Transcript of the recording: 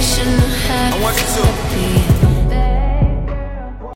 I want you to.